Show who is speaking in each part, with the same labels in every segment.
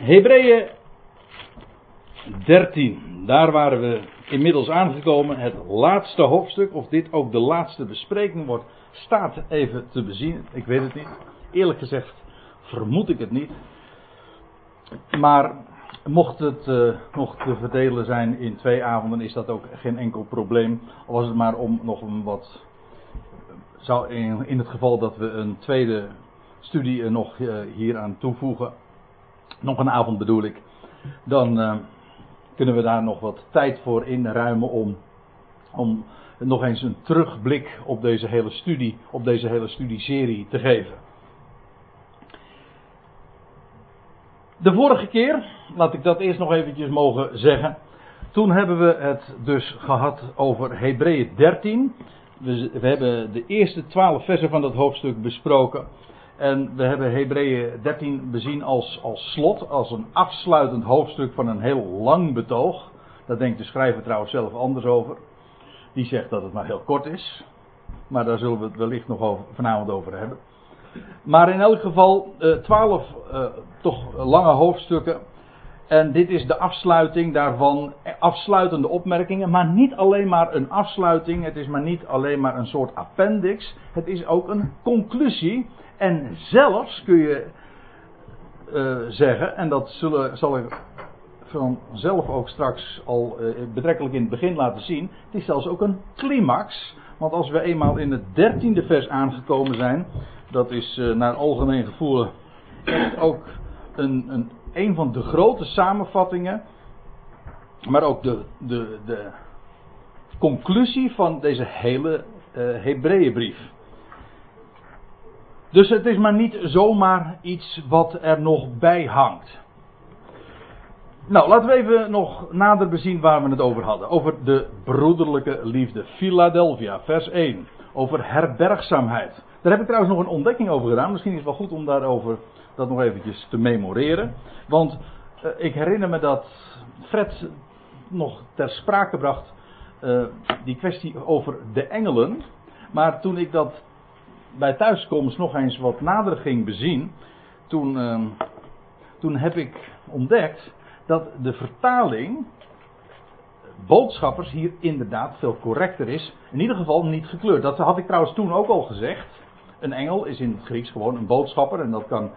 Speaker 1: Hebreeën 13, daar waren we inmiddels aangekomen. Het laatste hoofdstuk, of dit ook de laatste bespreking wordt, staat even te bezien. Ik weet het niet. Eerlijk gezegd vermoed ik het niet. Maar mocht het nog te verdelen zijn in twee avonden, is dat ook geen enkel probleem. Al was het maar om nog een wat. Zou in, in het geval dat we een tweede studie nog uh, hier aan toevoegen. Nog een avond bedoel ik. Dan uh, kunnen we daar nog wat tijd voor inruimen om, om nog eens een terugblik op deze hele studie, op deze hele studieserie te geven. De vorige keer, laat ik dat eerst nog eventjes mogen zeggen. Toen hebben we het dus gehad over Hebreeën 13. We, we, hebben de eerste twaalf versen van dat hoofdstuk besproken. En we hebben Hebreeën 13 bezien als, als slot, als een afsluitend hoofdstuk van een heel lang betoog. Daar denkt de schrijver trouwens zelf anders over. Die zegt dat het maar heel kort is. Maar daar zullen we het wellicht nog vanavond over hebben. Maar in elk geval uh, twaalf uh, toch lange hoofdstukken. En dit is de afsluiting daarvan. Afsluitende opmerkingen. Maar niet alleen maar een afsluiting. Het is maar niet alleen maar een soort appendix. Het is ook een conclusie. En zelfs kun je uh, zeggen. En dat zullen, zal ik vanzelf ook straks al betrekkelijk in het begin laten zien. Het is zelfs ook een climax. Want als we eenmaal in het dertiende vers aangekomen zijn dat is uh, naar algemeen gevoel ook een, een, een van de grote samenvattingen, maar ook de, de, de conclusie van deze hele uh, Hebreeënbrief. Dus het is maar niet zomaar iets wat er nog bij hangt. Nou, laten we even nog nader bezien waar we het over hadden. Over de broederlijke liefde. Philadelphia, vers 1. Over herbergzaamheid. Daar heb ik trouwens nog een ontdekking over gedaan. Misschien is het wel goed om daarover dat nog eventjes te memoreren. Want uh, ik herinner me dat Fred nog ter sprake bracht uh, die kwestie over de engelen. Maar toen ik dat bij thuiskomst nog eens wat nader ging bezien, toen, uh, toen heb ik ontdekt dat de vertaling boodschappers hier inderdaad veel correcter is. In ieder geval niet gekleurd. Dat had ik trouwens toen ook al gezegd. Een engel is in het Grieks gewoon een boodschapper. En dat kan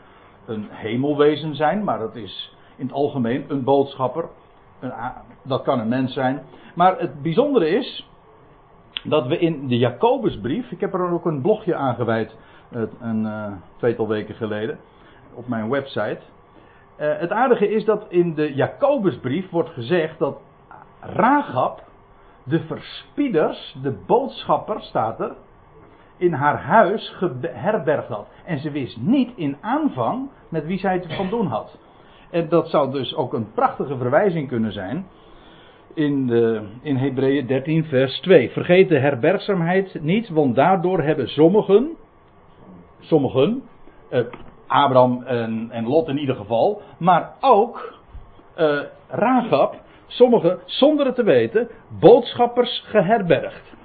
Speaker 1: een hemelwezen zijn, maar dat is in het algemeen een boodschapper. Een, dat kan een mens zijn. Maar het bijzondere is dat we in de Jacobusbrief, ik heb er ook een blogje aan gewijd een uh, tweetal weken geleden op mijn website. Uh, het aardige is dat in de Jacobusbrief wordt gezegd dat Rahab de verspieders, de boodschapper staat er, in haar huis geherbergd had. En ze wist niet in aanvang met wie zij het van doen had. En dat zou dus ook een prachtige verwijzing kunnen zijn in, de, in Hebreeën 13 vers 2. Vergeet de herbergzaamheid niet, want daardoor hebben sommigen, sommigen, eh, Abraham en, en, Lot in ieder geval, maar ook eh, Rahab, sommigen zonder het te weten, boodschappers geherbergd.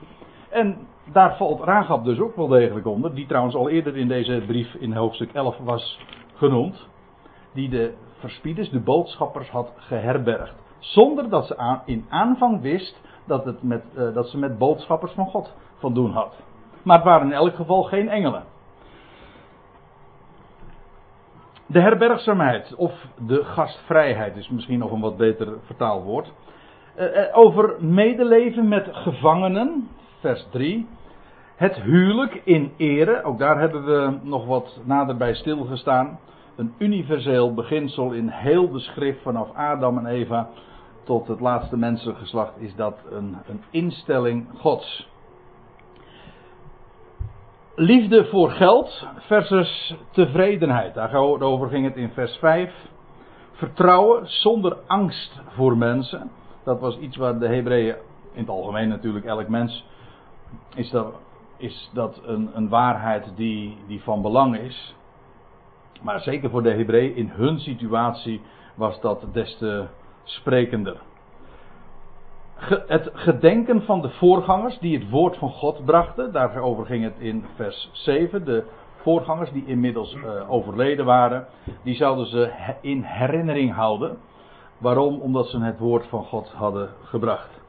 Speaker 1: En daar valt Rahab dus ook wel degelijk onder, die trouwens al eerder in deze brief in hoofdstuk 11 was genoemd, die de verspieders, de boodschappers had geherbergd. Zonder dat ze in aanvang wist dat, het met, uh, dat ze met boodschappers van God van doen had. Maar het waren in elk geval geen engelen. De herbergzaamheid of de gastvrijheid is misschien nog een wat beter vertaalwoord. Uh, over medeleven met gevangenen, vers 3. Het huwelijk in ere, ook daar hebben we nog wat nader bij stilgestaan. Een universeel beginsel in heel de schrift vanaf Adam en Eva tot het laatste mensengeslacht is dat een, een instelling Gods. Liefde voor geld versus tevredenheid. Daarover ging het in vers 5. Vertrouwen zonder angst voor mensen. Dat was iets waar de Hebreeën, in het algemeen natuurlijk elk mens, is dat, is dat een, een waarheid die, die van belang is. Maar zeker voor de Hebreeën in hun situatie was dat des te sprekender. het gedenken van de voorgangers die het woord van God brachten, daarover ging het in vers 7. De voorgangers, die inmiddels uh, overleden waren, die zouden ze in herinnering houden. Waarom? Omdat ze het woord van God hadden gebracht.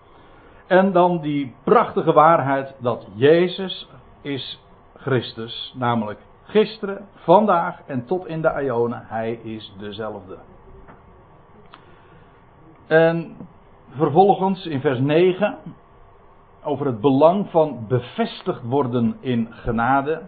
Speaker 1: En dan die prachtige waarheid dat Jezus is Christus, namelijk gisteren, vandaag en tot in de Ionen, hij is dezelfde. En vervolgens in vers 9 over het belang van bevestigd worden in genade.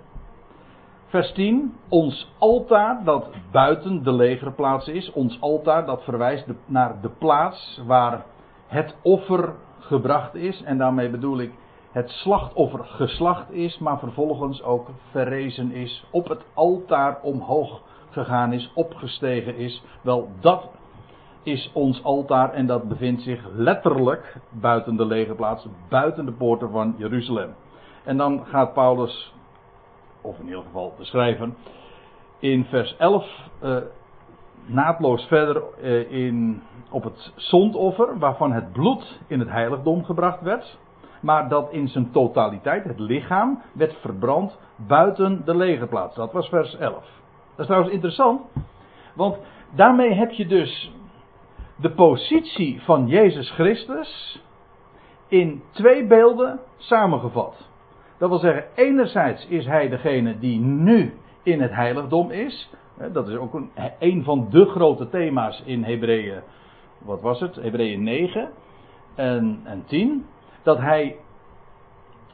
Speaker 1: Vers 10, ons altaar dat buiten de legerplaats is, ons altaar dat verwijst naar de plaats waar het offer gebracht is. En daarmee bedoel ik het slachtoffer geslacht is, maar vervolgens ook verrezen is, op het altaar omhoog gegaan is, opgestegen is. Wel, dat is ons altaar en dat bevindt zich letterlijk buiten de legerplaats, buiten de poorten van Jeruzalem. En dan gaat Paulus, of in ieder geval de schrijver, in vers 11 uh, eh, naadloos verder uh, in, op het zondoffer, waarvan het bloed in het heiligdom gebracht werd, maar dat in zijn totaliteit, het lichaam, werd verbrand buiten de legerplaats. Dat was vers 11. Dat is trouwens interessant, want daarmee heb je dus de positie van Jezus Christus in twee beelden samengevat. Dat wil zeggen, enerzijds is hij degene die nu in het heiligdom is. Dat is ook een, een van de grote thema's in Hebreeën, wat was het? Hebreeën 9 en, en 10. Dat hij,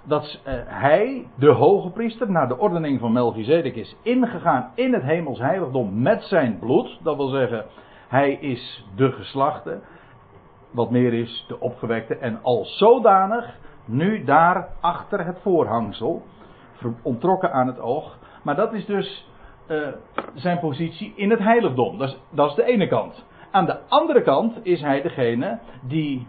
Speaker 1: dat uh, hij, de hoge priester, naar de ordening van Melchizedek is ingegaan in het hemels heiligdom met zijn bloed. Dat wil zeggen, hij is de geslachte. Wat meer is, de opgewekte. En als zodanig nu daar achter het voorhangsel. Ontrokken aan het oog. Maar dat is dus uh, zijn positie in het heiligdom. Dat is, dat is de ene kant. Aan de andere kant is hij degene die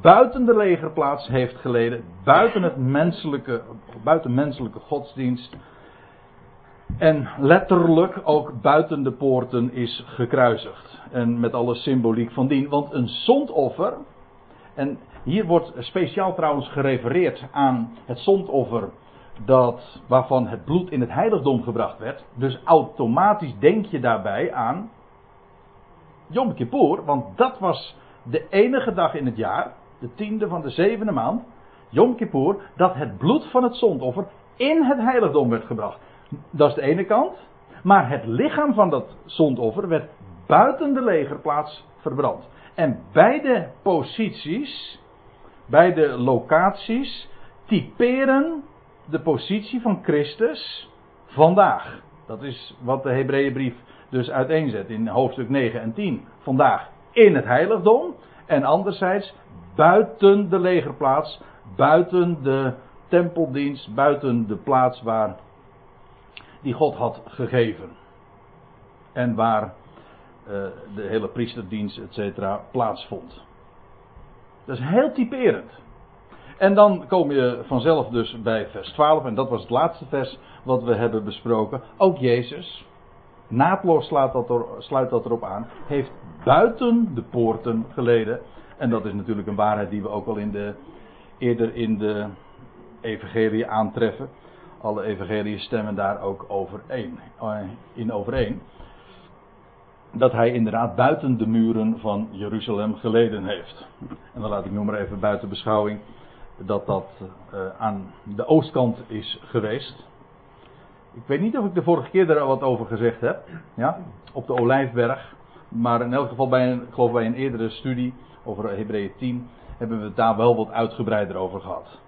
Speaker 1: buiten de legerplaats heeft geleden, buiten het menselijke, buiten menselijke godsdienst, en letterlijk ook buiten de poorten is gekruisigd. En met alle symboliek van dien. Want een zondoffer. En hier wordt speciaal trouwens gerefereerd aan het zondoffer. Dat, waarvan het bloed in het heiligdom gebracht werd. Dus automatisch denk je daarbij aan. Yom Kippur. Want dat was de enige dag in het jaar. De tiende van de zevende maand. Yom Kippur. Dat het bloed van het zondoffer in het heiligdom werd gebracht. Dat is de ene kant. Maar het lichaam van dat zondoffer werd buiten de legerplaats verbrand. En beide posities, beide locaties, typeren de positie van Christus vandaag. Dat is wat de Hebreeënbrief dus uiteenzet in hoofdstuk 9 en 10. Vandaag in het heiligdom en anderzijds buiten de legerplaats, buiten de tempeldienst, buiten de plaats waar die God had gegeven. En waar uh, de hele priesterdienst, et cetera, plaatsvond. Dat is heel typerend. En dan kom je vanzelf dus bij vers 12, en dat was het laatste vers wat we hebben besproken. Ook Jezus, naadloos sluit dat, sluit dat erop aan, heeft buiten de poorten geleden. En dat is natuurlijk een waarheid die we ook al in de, eerder in de evangelie aantreffen alle evangeliën stemmen daar ook overeen, eh, in overeen. Dat hij inderdaad buiten de muren van Jeruzalem geleden heeft. En dan laat ik noemen even buiten beschouwing dat dat uh, aan de oostkant is geweest. Ik weet niet of ik de vorige keer er wat over gezegd heb. Ja, op de Olijfberg. Maar in elk geval bij een, ik geloof bij een eerdere studie over Hebreeën 10 hebben we het daar wel wat uitgebreider over gehad.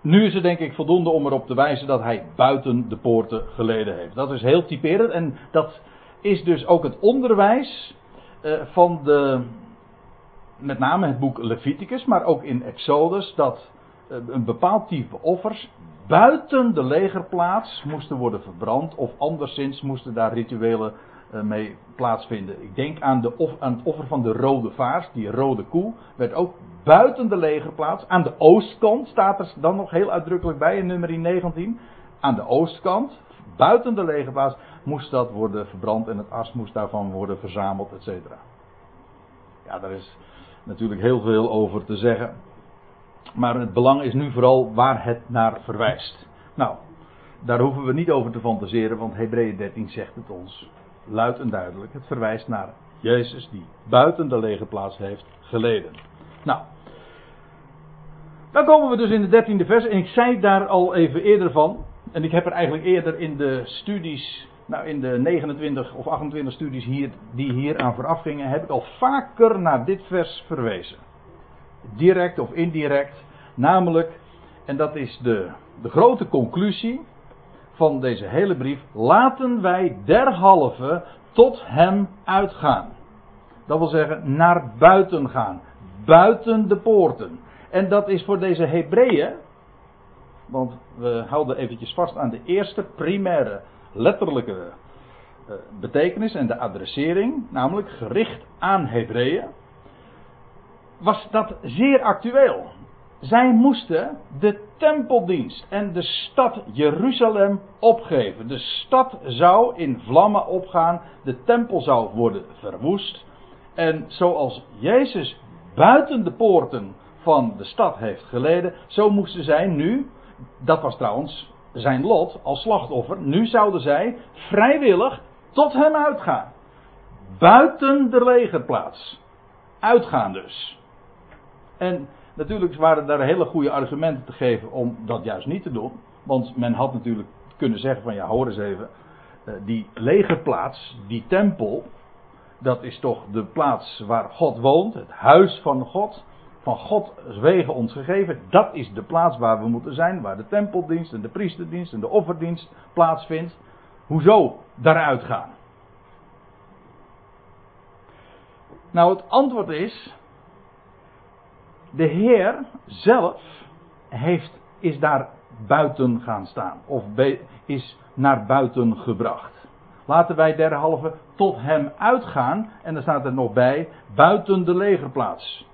Speaker 1: Nu is het denk ik voldoende om erop te wijzen dat hij buiten de poorten geleden heeft. Dat is heel typerend en dat is dus ook het onderwijs uh, van de, met name het boek Leviticus, maar ook in Exodus, dat uh, een bepaald type offers buiten de legerplaats moesten worden verbrand of anderszins moesten daar rituelen uh, mee plaatsvinden. Ik denk aan, de, aan het offer van de rode vaars, die rode koe, werd ook buiten de legerplaats. Aan de oostkant staat er dan nog heel uitdrukkelijk bij in nummer 19. Aan de oostkant, buiten de legerplaats, moest dat worden verbrand en het as moest daarvan worden verzameld, et cetera. Ja, daar is natuurlijk heel veel over te zeggen. Maar het belang is nu vooral waar het naar verwijst. Nou, daar hoeven we niet over te fantaseren, want Hebreeën 13 zegt het ons luid en duidelijk. Het verwijst naar Jezus die buiten de lege plaats heeft geleden. Nou, dan komen we dus in de dertiende vers. En ik zei daar al even eerder van. En ik heb er eigenlijk eerder in de studies, nou in de 29 of 28 studies hier, die hier aan vooraf gingen, heb ik al vaker naar dit vers verwezen. Direct of indirect. Namelijk, en dat is de, de grote conclusie van deze hele brief. Laten wij derhalve tot hem uitgaan. Dat wil zeggen, naar buiten gaan. Buiten de poorten. En dat is voor deze Hebreeën, want we houden eventjes vast aan de eerste primaire letterlijke uh, betekenis en de adressering, namelijk gericht aan Hebreeën, was dat zeer actueel. Zij moesten de tempeldienst en de stad Jeruzalem opgeven. De stad zou in vlammen opgaan, de tempel zou worden verwoest. En zoals Jezus buiten de poorten van de stad heeft geleden, zo moesten zij nu, dat was trouwens zijn lot als slachtoffer, nu zouden zij vrijwillig tot hem uitgaan. Buiten de legerplaats. Uitgaan dus. En natuurlijk waren daar hele goede argumenten te geven om dat juist niet te doen. Want men had natuurlijk kunnen zeggen van ja, hoor eens even. Eh, die legerplaats, die tempel, dat is toch de plaats waar God woont, het huis van God van God wegen ons gegeven. Dat is de plaats waar we moeten zijn, waar de tempeldienst en de priesterdienst en de offerdienst plaatsvindt. Hoezo daaruit gaan? Nou, het antwoord is. De Heer zelf heeft, is daar buiten gaan staan. Of is naar buiten gebracht. Laten wij derhalve tot hem uitgaan. En dan staat er nog bij, buiten de legerplaats.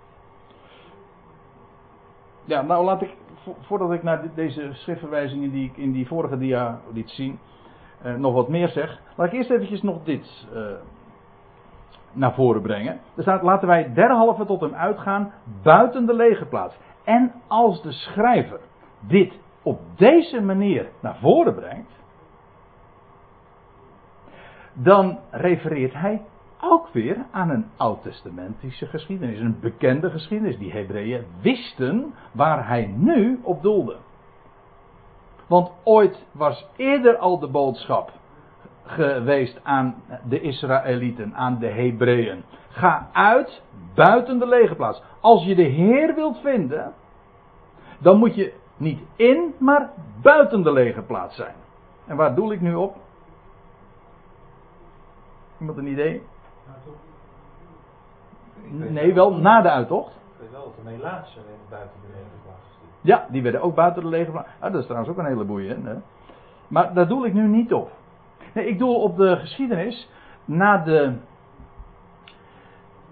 Speaker 1: Ja, nou laat ik, voordat ik naar deze schriftverwijzingen die ik in die vorige dia liet zien, eh, nog wat meer zeg. Laat ik eerst eventjes nog dit eh, naar voren brengen. Er staat, laten wij derhalve tot hem uitgaan buiten de legerplaats. En als de schrijver dit op deze manier naar voren brengt, dan refereert hij ook weer aan een oud-testamentische geschiedenis. Een bekende geschiedenis. Die Hebreeën wisten waar hij nu op doelde. Want ooit was eerder al de boodschap geweest aan de Israëlieten, aan de Hebreeën. Ga uit buiten de legerplaats. Als je de Heer wilt vinden, dan moet je niet in, maar buiten de legerplaats zijn. En waar doel ik nu op? Iemand een idee? Nee, wel na de uittocht.
Speaker 2: Wel dat de Melaatse buiten de legerplaats
Speaker 1: Ja, die werden ook buiten de legerplaats. Ah, dat is trouwens ook een hele boeien. Hè? Maar daar doe ik nu niet op. Nee, ik doe op de geschiedenis na de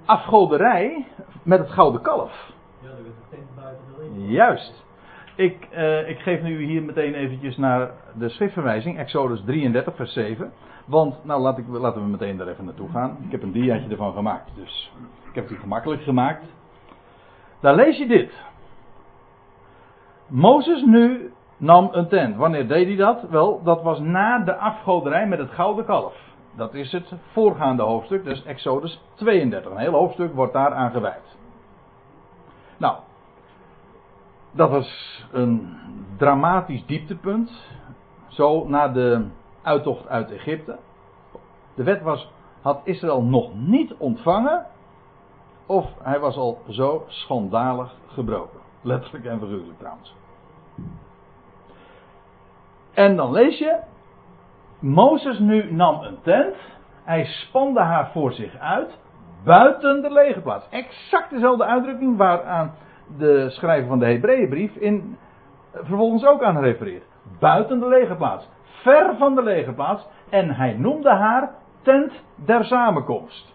Speaker 1: afgoderij met het gouden kalf.
Speaker 2: Ja, dat werd de tent buiten de.
Speaker 1: Juist. Ik, uh, ik geef nu hier meteen eventjes naar de schriftverwijzing, Exodus 33, vers 7. Want, nou laat ik, laten we meteen daar even naartoe gaan. Ik heb een diaatje ervan gemaakt, dus ik heb het gemakkelijk gemaakt. Daar lees je dit. Mozes nu nam een tent. Wanneer deed hij dat? Wel, dat was na de afgoderij met het gouden kalf. Dat is het voorgaande hoofdstuk, dus Exodus 32. Een heel hoofdstuk wordt daar aan gewijd. Nou, dat was een dramatisch dieptepunt. Zo na de uittocht uit Egypte. De wet was, had Israël nog niet ontvangen. Of hij was al zo schandalig gebroken. Letterlijk en figuurlijk trouwens. En dan lees je. Mozes nu nam een tent. Hij spande haar voor zich uit. Buiten de legerplaats. Exact dezelfde uitdrukking waaraan de schrijver van de Hebreeënbrief in vervolgens ook aan refereert. Buiten de legerplaats. Ver van de legerplaats. En hij noemde haar tent der samenkomst.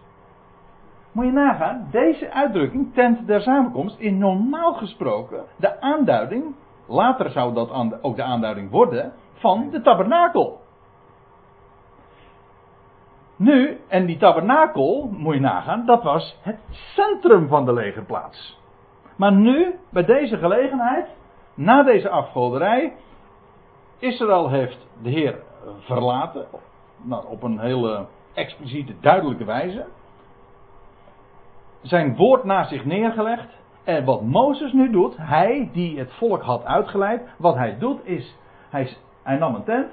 Speaker 1: Moet je nagaan, deze uitdrukking, tent der samenkomst, is normaal gesproken de aanduiding, later zou dat ook de aanduiding worden, van de tabernakel. Nu, en die tabernakel, moet je nagaan, dat was het centrum van de legerplaats. Maar nu, bij deze gelegenheid, na deze afgoderij, Israël heeft de Heer verlaten. Nou, op een hele expliciete, duidelijke wijze. Zijn woord naar zich neergelegd. En wat Mozes nu doet, hij die het volk had uitgeleid, wat hij doet is, hij, hij nam een tent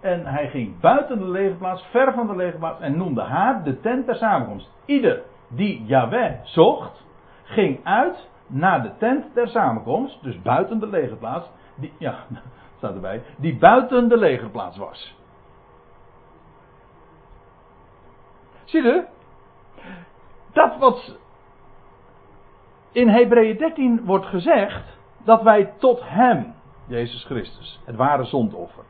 Speaker 1: en hij ging buiten de legerplaats, ver van de legerplaats en noemde haar de tent der samenkomst. Ieder die Yahweh zocht, ging uit naar de tent der samenkomst, dus buiten de legerplaats, die, ja, staat erbij, die buiten de legerplaats was. Zie je? Dat wat in Hebreeën 13 wordt gezegd, dat wij tot Hem, Jezus Christus, het ware zondoffer,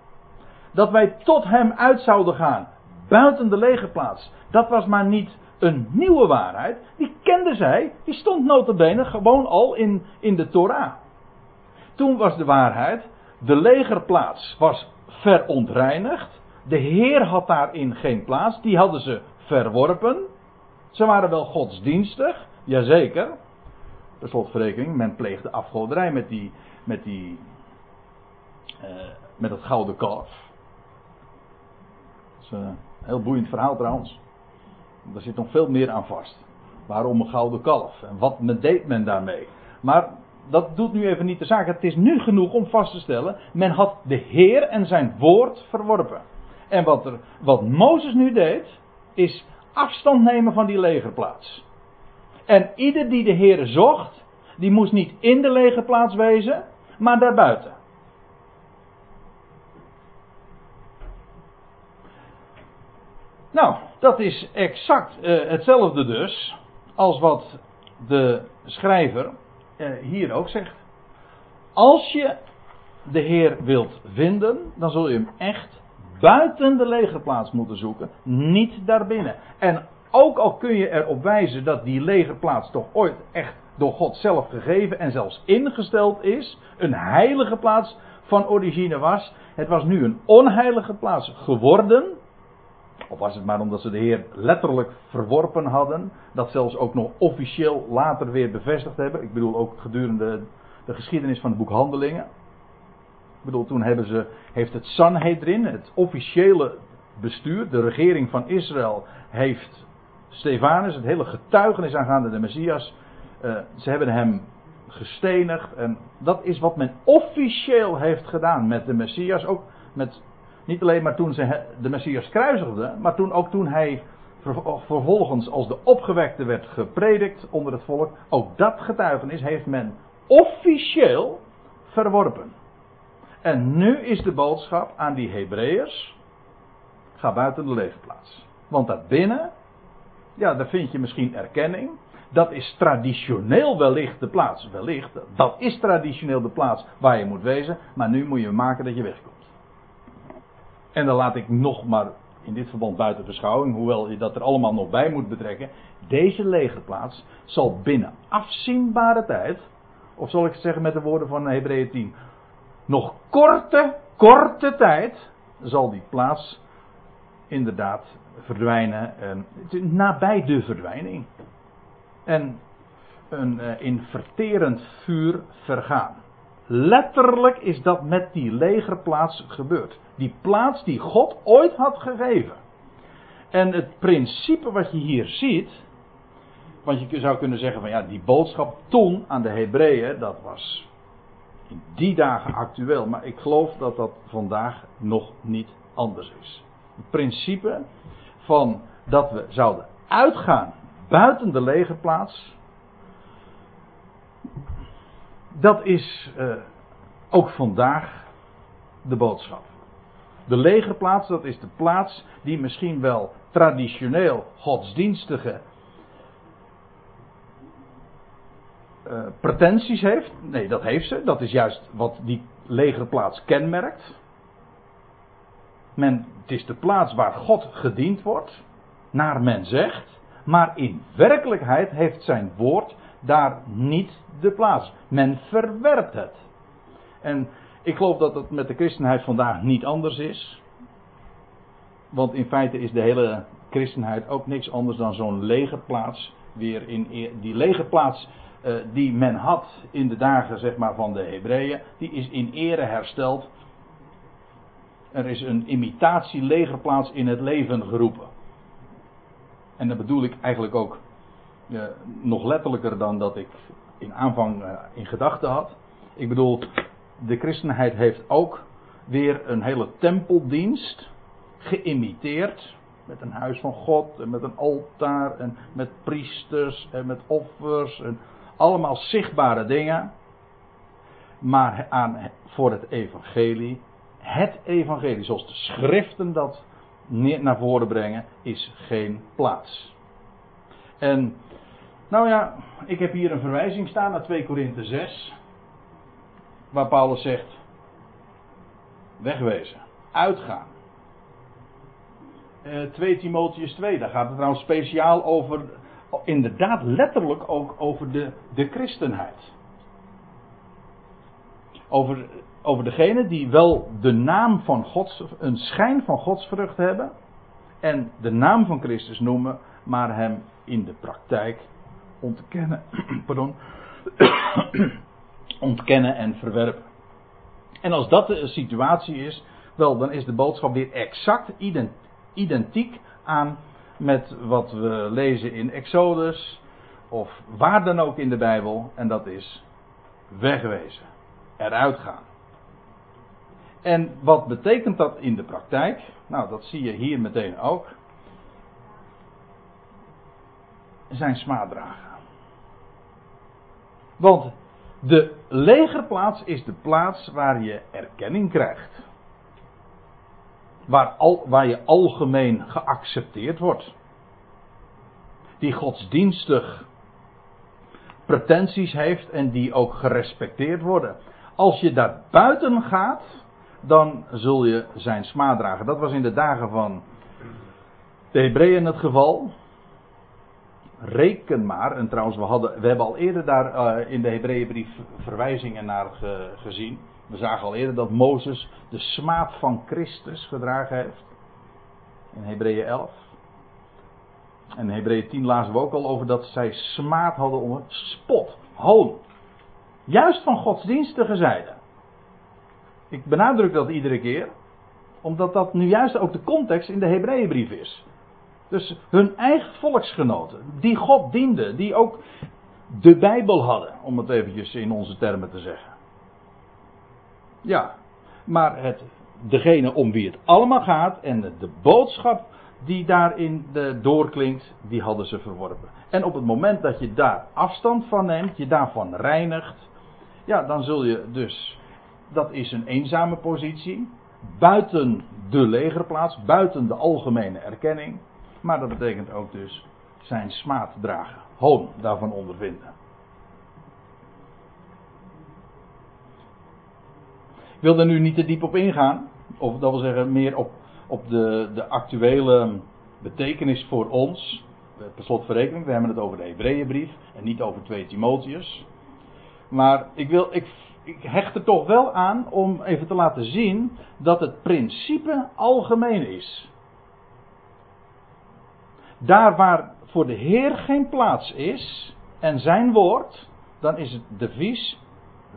Speaker 1: dat wij tot Hem uit zouden gaan, buiten de legerplaats, dat was maar niet een nieuwe waarheid, die kenden zij, die stond notabene gewoon al in, in de Torah. Toen was de waarheid, de legerplaats was verontreinigd, de Heer had daarin geen plaats, die hadden ze verworpen. Ze waren wel godsdienstig, jazeker. Per slotverrekening, men pleegde afgoderij met die, met die, uh, met het gouden kalf. Dat is een heel boeiend verhaal trouwens. Daar zit nog veel meer aan vast. Waarom een gouden kalf? En wat deed men daarmee? Maar dat doet nu even niet de zaak. Het is nu genoeg om vast te stellen. Men had de Heer en zijn woord verworpen. En wat, er, wat Mozes nu deed, is afstand nemen van die legerplaats. En ieder die de Heer zocht, die moest niet in de legerplaats wezen, maar daarbuiten. Nou, dat is exact uh, hetzelfde dus als wat de schrijver uh, hier ook zegt. Als je de Heer wilt vinden, dan zul je hem echt buiten de legerplaats moeten zoeken, niet daarbinnen. En ook al kun je erop wijzen dat die legerplaats toch ooit echt door God zelf gegeven en zelfs ingesteld is, een heilige plaats van origine was, het was nu een onheilige plaats geworden, of was het maar omdat ze de Heer letterlijk verworpen hadden, dat zelfs ook nog officieel later weer bevestigd hebben. Ik bedoel ook gedurende de geschiedenis van het boek Handelingen. Ik bedoel, toen hebben ze, heeft het Sanhedrin, het officiële bestuur, de regering van Israël, heeft Stefanus, het hele getuigenis aangaande de Messias, uh, ze hebben hem gestenigd. En dat is wat men officieel heeft gedaan met de Messias. Ook met niet alleen maar toen ze de Messias kruisigden, maar toen ook toen hij vervolgens als de opgewekte werd gepredikt onder het volk. Ook dat getuigenis heeft men officieel verworpen. En nu is de boodschap aan die Hebreeërs: ga buiten de leefplaats. Want daarbinnen, ja, daar vind je misschien erkenning. Dat is traditioneel wellicht de plaats. Wellicht, dat is traditioneel de plaats waar je moet wezen. Maar nu moet je maken dat je wegkomt. En dan laat ik nog maar in dit verband buiten beschouwing, hoewel je dat er allemaal nog bij moet betrekken. Deze legerplaats zal binnen afzienbare tijd, of zal ik het zeggen met de woorden van Hebreeën 10, nog korte, korte tijd zal die plaats inderdaad verdwijnen. En, nabij de verdwijning. En een uh, in verterend vuur vergaan. Letterlijk is dat met die legerplaats gebeurd. Die plaats die God ooit had gegeven. En het principe wat je hier ziet. Want je zou kunnen zeggen van ja, die boodschap toen aan de Hebreeën, dat was in die dagen actueel. Maar ik geloof dat dat vandaag nog niet anders is. Het principe van dat we zouden uitgaan buiten de legerplaats. Dat is uh, ook vandaag de boodschap. De legerplaats, dat is de plaats die misschien wel traditioneel godsdienstige uh, pretenties heeft. Nee, dat heeft ze. Dat is juist wat die legerplaats kenmerkt. Men, het is de plaats waar God gediend wordt, naar men zegt. Maar in werkelijkheid heeft zijn woord daar niet de plaats. Men verwerpt het. En ik geloof dat het met de christenheid vandaag niet anders is. Want in feite is de hele christenheid ook niks anders dan zo'n legerplaats. Weer in die legerplaats uh, die men had in de dagen zeg maar, van de Hebreeën, die is in ere hersteld. Er is een imitatielegerplaats in het leven geroepen. En dat bedoel ik eigenlijk ook eh, nog letterlijker dan dat ik in aanvang eh, in gedachten had. Ik bedoel, de christenheid heeft ook weer een hele tempeldienst geïmiteerd. Met een huis van God en met een altaar en met priesters en met offers en allemaal zichtbare dingen. Maar aan, voor het evangelie, het evangelie zoals de schriften dat naar voren brengen, is geen plaats. En nou ja, ik heb hier een verwijzing staan naar 2 Korinthe 6. Waar Paulus zegt: wegwezen, uitgaan. Uh, 2 Timotheus 2, daar gaat het trouwens speciaal over, inderdaad letterlijk ook over de, de christenheid. Over, over degene die wel de naam van Gods, een schijn van godsvrucht hebben. En de naam van Christus noemen, maar hem in de praktijk ontkennen. Pardon. ontkennen en verwerpen. En als dat de situatie is, wel, dan is de boodschap weer exact identiek aan met wat we lezen in Exodus of waar dan ook in de Bijbel. En dat is wegwezen, eruit gaan. En wat betekent dat in de praktijk? Nou, dat zie je hier meteen ook. Zijn smaad dragen. Want de legerplaats is de plaats waar je erkenning krijgt. Waar, al, waar je algemeen geaccepteerd wordt. Die godsdienstig pretenties heeft en die ook gerespecteerd worden. Als je daar buiten gaat, dan zul je zijn smaad dragen. Dat was in de dagen van de Hebreeën het geval reken maar, en trouwens, we, hadden, we hebben al eerder daar uh, in de Hebreeënbrief verwijzingen naar ge, gezien. We zagen al eerder dat Mozes de smaad van Christus gedragen heeft. In Hebreeën 11. En in Hebreeën 10 lazen we ook al over dat zij smaad hadden onder spot, hoon. Juist van godsdienstige zijde. Ik benadruk dat iedere keer, omdat dat nu juist ook de context in de Hebreeënbrief is. Dus hun eigen volksgenoten, die God dienden, die ook de Bijbel hadden, om het eventjes in onze termen te zeggen. Ja, maar het, degene om wie het allemaal gaat en de boodschap die daarin de, doorklinkt, die hadden ze verworpen. En op het moment dat je daar afstand van neemt, je daarvan reinigt, ja, dan zul je dus, dat is een eenzame positie, buiten de legerplaats, buiten de algemene erkenning. Maar dat betekent ook dus zijn smaad dragen. Hoon daarvan ondervinden. Ik wil er nu niet te diep op ingaan. Of dat wil zeggen meer op, op de, de actuele betekenis voor ons. Per slotverrekening, we hebben het over de Hebreeënbrief en niet over 2 Timotheus. Maar ik, wil, ik, ik hecht er toch wel aan om even te laten zien dat het principe algemeen is. Daar waar voor de Heer geen plaats is en zijn woord, dan is het devies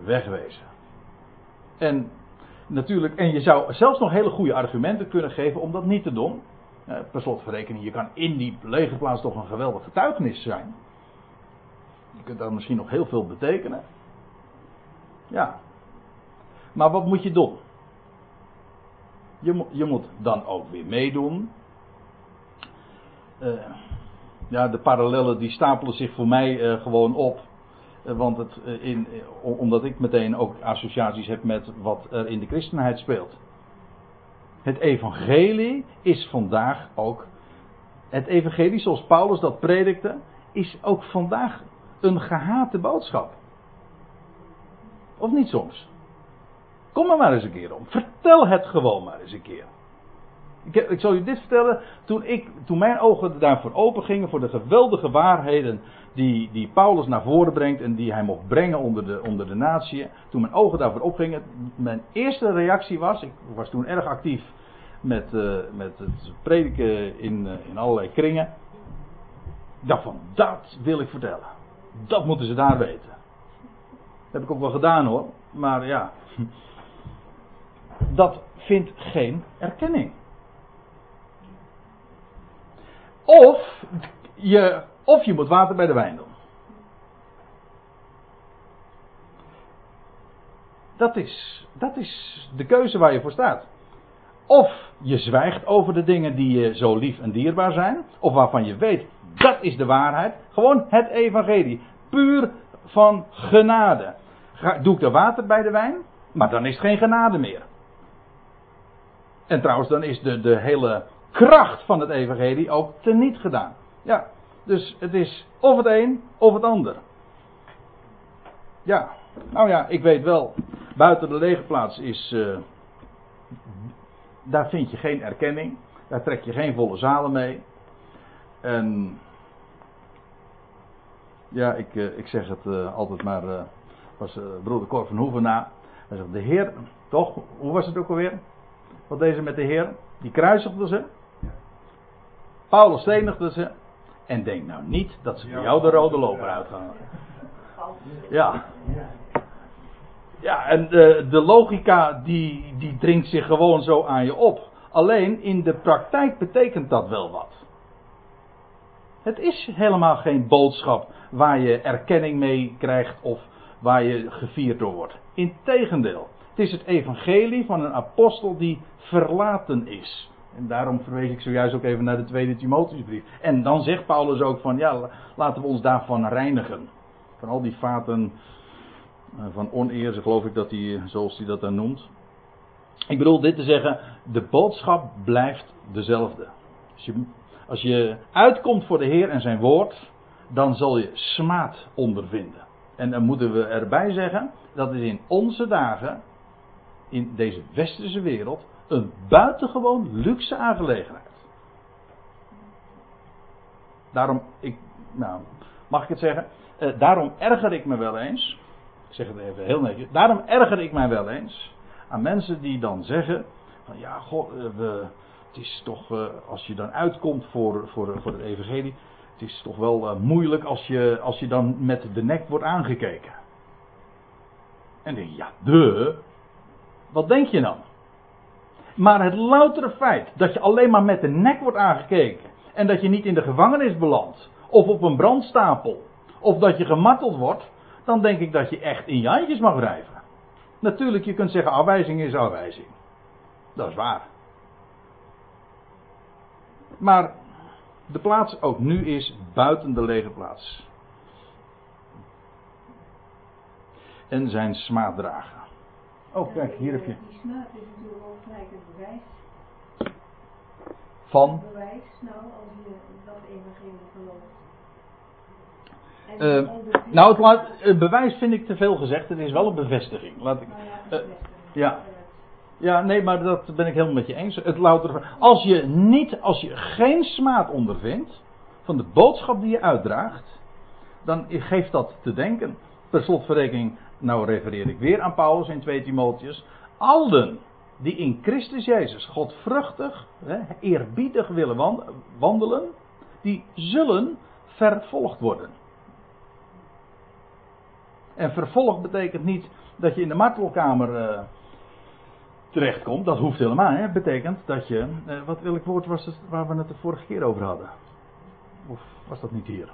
Speaker 1: wegwezen. En natuurlijk, en je zou zelfs nog hele goede argumenten kunnen geven om dat niet te doen. Eh, per slot van rekening, je kan in die legerplaats toch een geweldig getuigenis zijn. Je kunt daar misschien nog heel veel betekenen. Ja. Maar wat moet je doen? Je, je moet dan ook weer meedoen uh, ja, de parallellen die stapelen zich voor mij uh, gewoon op. Uh, want het, in, omdat ik meteen ook associaties heb met wat er in de christenheid speelt. Het evangelie is vandaag ook. Het evangelie zoals Paulus dat predikte, is ook vandaag een gehate boodschap. Of niet soms? Kom er maar eens een keer om. Vertel het gewoon maar eens een keer. Ik, zal u dit vertellen. Toen, ik, toen mijn ogen daarvoor open gingen. Voor de geweldige waarheden die, die Paulus naar voren brengt. En die hij mocht brengen onder de, onder de natie. Toen mijn ogen daarvoor opgingen. Mijn eerste reactie was. Ik was toen erg actief met, uh, met het prediken in, uh, in allerlei kringen. Ik van, dat wil ik vertellen. Dat moeten ze daar weten. Dat heb ik ook wel gedaan hoor. Maar ja. dat vindt geen erkenning. Of je, of je moet water bij de wijn doen. Dat is, dat is de keuze waar je voor staat. Of je zwijgt over de dingen die je zo lief en dierbaar zijn, of waarvan je weet dat is de waarheid. Gewoon het evangelie. Puur van genade. Doe ik er water bij de wijn? Maar dan is het geen genade meer. En trouwens, dan is de, de hele kracht van het evangelie ook teniet gedaan. Ja, dus het is of het een of het ander. Ja, nou ja, ik weet wel, buiten de legerplaats is, uh, daar vind je geen erkenning, daar trek je geen volle zalen mee. En ja, ik, uh, ik zeg het uh, altijd maar, was broeder Cor van Hoeven na. Hij zegt, de Heer, toch, hoe was het ook alweer? Wat deze met de Heer? Die kruisigde ze. Paulus stenigde ze. En denk nou niet dat ze voor jou de rode loper uitgaan. Ja. Ja, en de, de logica die, die dringt zich gewoon zo aan je op. Alleen in de praktijk betekent dat wel wat. Het is helemaal geen boodschap waar je erkenning mee krijgt of waar je gevierd door wordt. Integendeel, het is het evangelie van een apostel die verlaten is. En daarom verwees ik zojuist ook even naar de tweede Timotheusbrief. En dan zegt Paulus ook van ja, laten we ons daarvan reinigen. Van al die vaten eh, van oneer, geloof ik dat hij, zoals hij dat dan noemt. Ik bedoel dit te zeggen, de boodschap blijft dezelfde. Als je, als je uitkomt voor de Heer en zijn woord, dan zal je smaad ondervinden. En dan moeten we erbij zeggen, dat is in onze dagen, in deze westerse wereld, een buitengewoon luxe aangelegenheid. Daarom, ik, nou, mag ik het zeggen? Uh, daarom erger ik me wel eens. Ik zeg het even heel netjes. Daarom erger ik mij wel eens aan mensen die dan zeggen: van ja, god, uh, we, het is toch, uh, als je dan uitkomt voor, voor, voor het Evangelie, het is toch wel moeilijk als je, als je dan met de nek wordt aangekeken. En denk je, ja, de. Wat denk je dan? Maar het loutere feit dat je alleen maar met de nek wordt aangekeken. En dat je niet in de gevangenis belandt. Of op een brandstapel. Of dat je gemarteld wordt. Dan denk ik dat je echt in je mag wrijven. Natuurlijk, je kunt zeggen afwijzing is afwijzing. Dat is waar. Maar de plaats ook nu is buiten de lege plaats. En zijn smaad dragen. Oh, kijk, hier heb je.
Speaker 3: Die smaad is natuurlijk ook gelijk het bewijs.
Speaker 1: Van?
Speaker 3: Bewijs, nou, als je dat evangelie gelooft.
Speaker 1: Uh, nou, het, laat, bewijs vind ik te veel gezegd. Het is wel een bevestiging. Laat ik,
Speaker 3: ja,
Speaker 1: uh, ja. ja, nee, maar dat ben ik helemaal met je eens. Het louter, als je niet, als je geen smaad ondervindt van de boodschap die je uitdraagt, dan geeft dat te denken. Per slotverrekening, nou refereer ik weer aan Paulus in 2 Timotheus. Alden die in Christus Jezus godvruchtig, eerbiedig willen wandelen, die zullen vervolgd worden. En vervolg betekent niet dat je in de martelkamer uh, terechtkomt. Dat hoeft helemaal. Het betekent dat je. Uh, wat welk woord was het waar we het de vorige keer over hadden? Of was dat niet hier?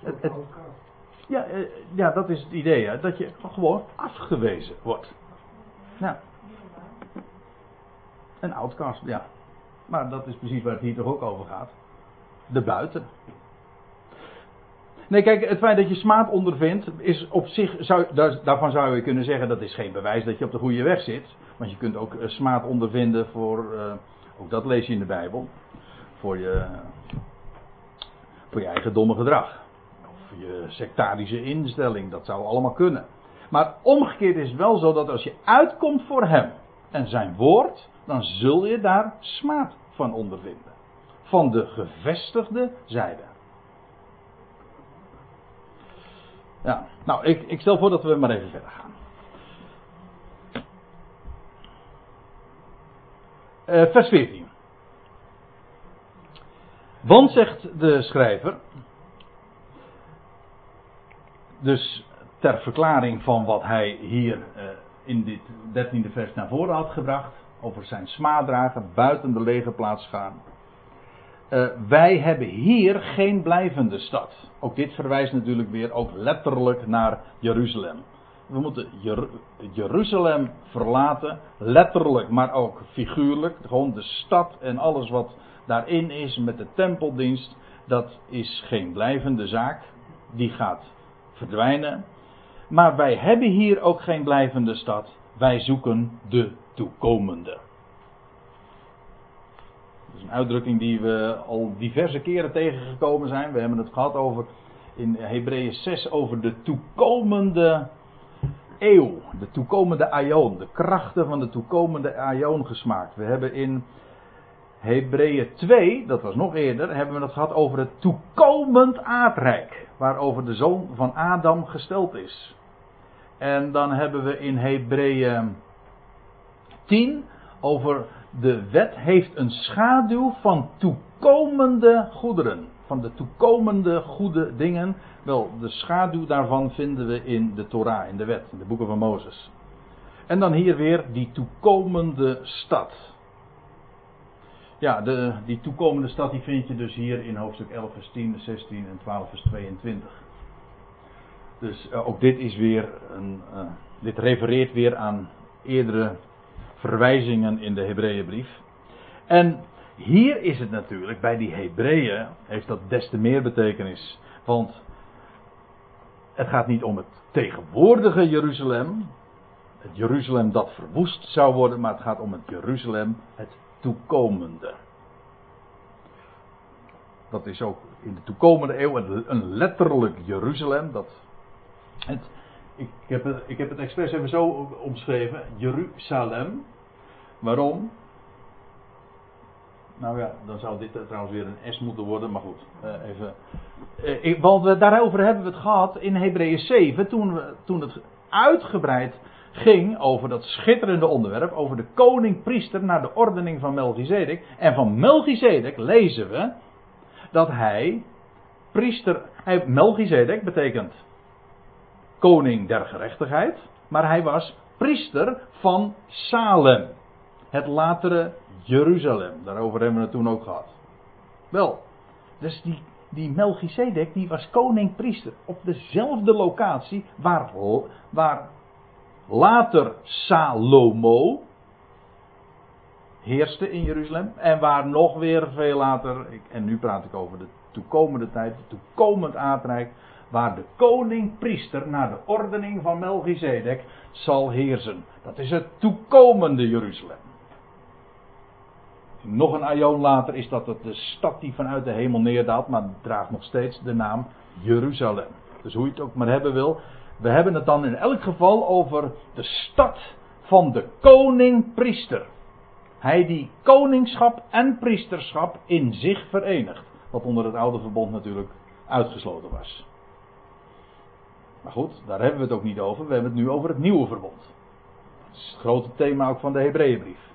Speaker 1: Het, het, ja, uh, ja, dat is het idee. Dat je gewoon afgewezen wordt. Ja. Een outcast, ja. Maar dat is precies waar het hier toch ook over gaat. De buiten. Nee, kijk, het feit dat je smaad ondervindt, is op zich, zou, daarvan zou je kunnen zeggen, dat is geen bewijs dat je op de goede weg zit. Want je kunt ook smaad ondervinden voor, uh, ook dat lees je in de Bijbel, voor je, voor je eigen domme gedrag. Je sectarische instelling, dat zou allemaal kunnen. Maar omgekeerd is het wel zo dat als je uitkomt voor hem en zijn woord, dan zul je daar smaad van ondervinden. Van de gevestigde zijde. Ja, nou, ik, ik stel voor dat we maar even verder gaan. Uh, vers 14. Want zegt de schrijver, dus ter verklaring van wat hij hier uh, in dit dertiende vers naar voren had gebracht. Over zijn smaaddragen, buiten de legerplaats gaan. Uh, wij hebben hier geen blijvende stad. Ook dit verwijst natuurlijk weer ook letterlijk naar Jeruzalem. We moeten Jer Jeruzalem verlaten, letterlijk, maar ook figuurlijk. Gewoon de stad en alles wat daarin is met de tempeldienst, dat is geen blijvende zaak. Die gaat verdwijnen. Maar wij hebben hier ook geen blijvende stad. Wij zoeken de toekomende. Dat is een uitdrukking die we al diverse keren tegengekomen zijn. We hebben het gehad over in Hebreeën 6 over de toekomende eeuw, de toekomende aion, de krachten van de toekomende aion gesmaakt. We hebben in Hebreeën 2, dat was nog eerder, hebben we het gehad over het toekomend aardrijk, waarover de zoon van Adam gesteld is. En dan hebben we in Hebreeën 10 over de wet heeft een schaduw van toekomende goederen. Van de toekomende goede dingen. Wel, de schaduw daarvan vinden we in de Torah, in de wet, in de boeken van Mozes. En dan hier weer die toekomende stad. Ja, de, die toekomende stad die vind je dus hier in hoofdstuk 11 vers 10, 16 en 12 vers 22. Dus uh, ook dit is weer een, uh, dit refereert weer aan eerdere verwijzingen in de Hebreeënbrief. En hier is het natuurlijk, bij die Hebreeën heeft dat des te meer betekenis. Want het gaat niet om het tegenwoordige Jeruzalem, het Jeruzalem dat verwoest zou worden, maar het gaat om het Jeruzalem, het toekomende. Dat is ook in de toekomende eeuw een letterlijk Jeruzalem. Dat het, ik, heb het, ik heb het expres even zo omschreven: Jeruzalem. Waarom? Nou ja, dan zou dit trouwens weer een S moeten worden, maar goed. Uh, even. Ik, want daarover hebben we het gehad in Hebreeën 7, toen, we, toen het uitgebreid ging over dat schitterende onderwerp, over de koning-priester naar de ordening van Melchizedek. En van Melchizedek lezen we dat hij priester, hij, Melchizedek betekent koning der gerechtigheid, maar hij was priester van Salem. Het latere Jeruzalem. Daarover hebben we het toen ook gehad. Wel, dus die, die Melchizedek die was koning-priester op dezelfde locatie waar, waar later Salomo heerste in Jeruzalem. En waar nog weer veel later, en nu praat ik over de toekomende tijd, het toekomend aardrijk, waar de koning-priester naar de ordening van Melchizedek zal heersen. Dat is het toekomende Jeruzalem. Nog een aion later is dat de stad die vanuit de hemel neerdaalt, maar draagt nog steeds de naam Jeruzalem. Dus hoe je het ook maar hebben wil, we hebben het dan in elk geval over de stad van de koning-priester. Hij die koningschap en priesterschap in zich verenigt. Wat onder het oude verbond natuurlijk uitgesloten was. Maar goed, daar hebben we het ook niet over. We hebben het nu over het nieuwe verbond. Dat is het grote thema ook van de Hebreeënbrief.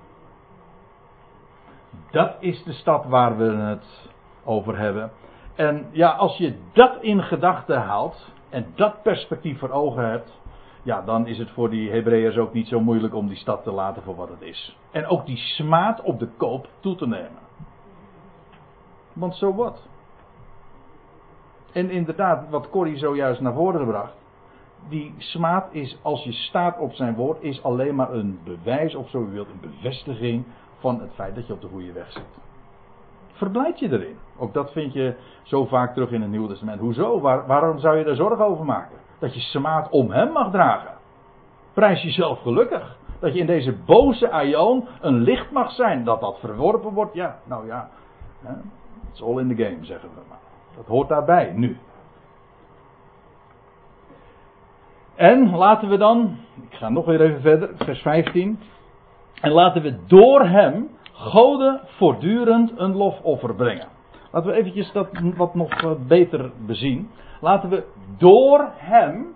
Speaker 1: Dat is de stad waar we het over hebben. En ja, als je dat in gedachten haalt en dat perspectief voor ogen hebt, ja, dan is het voor die Hebreeërs ook niet zo moeilijk om die stad te laten voor wat het is. En ook die smaad op de koop toe te nemen. Want zo wat. En inderdaad, wat Corrie zojuist naar voren gebracht. Die smaad is, als je staat op zijn woord, is alleen maar een bewijs, of zo u wilt, een bevestiging van het feit dat je op de goede weg zit. Verblijd je erin. Ook dat vind je zo vaak terug in het Nieuwe Testament. Hoezo? Waar, waarom zou je daar zorgen over maken? Dat je smaad om hem mag dragen. Prijs jezelf gelukkig. Dat je in deze boze aion een licht mag zijn. Dat dat verworpen wordt. Ja, nou ja. It's all in the game, zeggen we maar. Dat hoort daarbij, nu. En laten we dan, ik ga nog weer even verder, vers 15. En laten we door hem Goden voortdurend een lofoffer brengen. Laten we eventjes dat wat nog eh, beter bezien. Laten we door hem.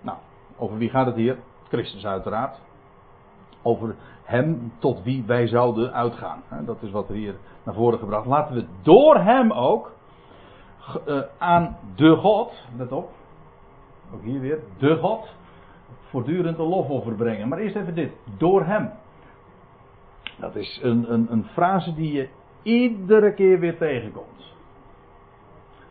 Speaker 1: Nou, over wie gaat het hier? Christus uiteraard. Over hem tot wie wij zouden uitgaan. Dat is wat er hier naar voren gebracht. Laten we door hem ook uh, aan de God, let op, ook hier weer, de God, voortdurend een lofoffer brengen. Maar eerst even dit. Door hem. Dat is een, een, een frase die je iedere keer weer tegenkomt.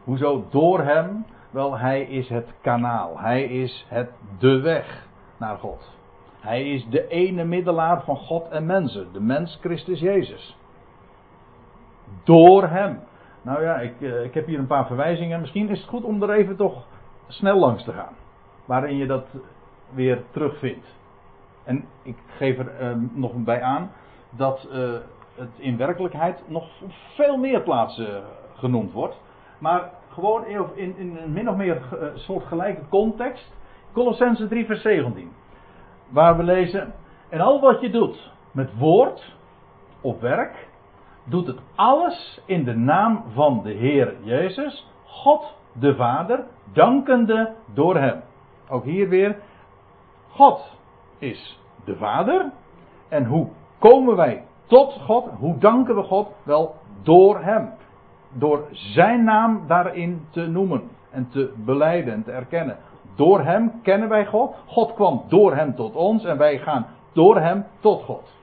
Speaker 1: Hoezo door hem? Wel, hij is het kanaal. Hij is het de weg naar God. Hij is de ene middelaar van God en mensen. De mens Christus Jezus. Door hem. Nou ja, ik, eh, ik heb hier een paar verwijzingen. Misschien is het goed om er even toch snel langs te gaan. Waarin je dat weer terugvindt. En ik geef er eh, nog bij aan dat eh, het in werkelijkheid nog veel meer plaatsen genoemd wordt. Maar gewoon in, in, een min of meer uh, soortgelijke context. Colossense 3 vers 17. Waar we lezen. En al wat je doet met woord of werk. Doet het alles in de naam van de Heer Jezus. God de Vader. Dankende door hem. Ook hier weer. God is de Vader. En hoe komen wij tot God? Hoe danken we God? Wel door Hem. Door Zijn naam daarin te noemen en te beleiden en te erkennen. Door Hem kennen wij God. God kwam door Hem tot ons en wij gaan door Hem tot God.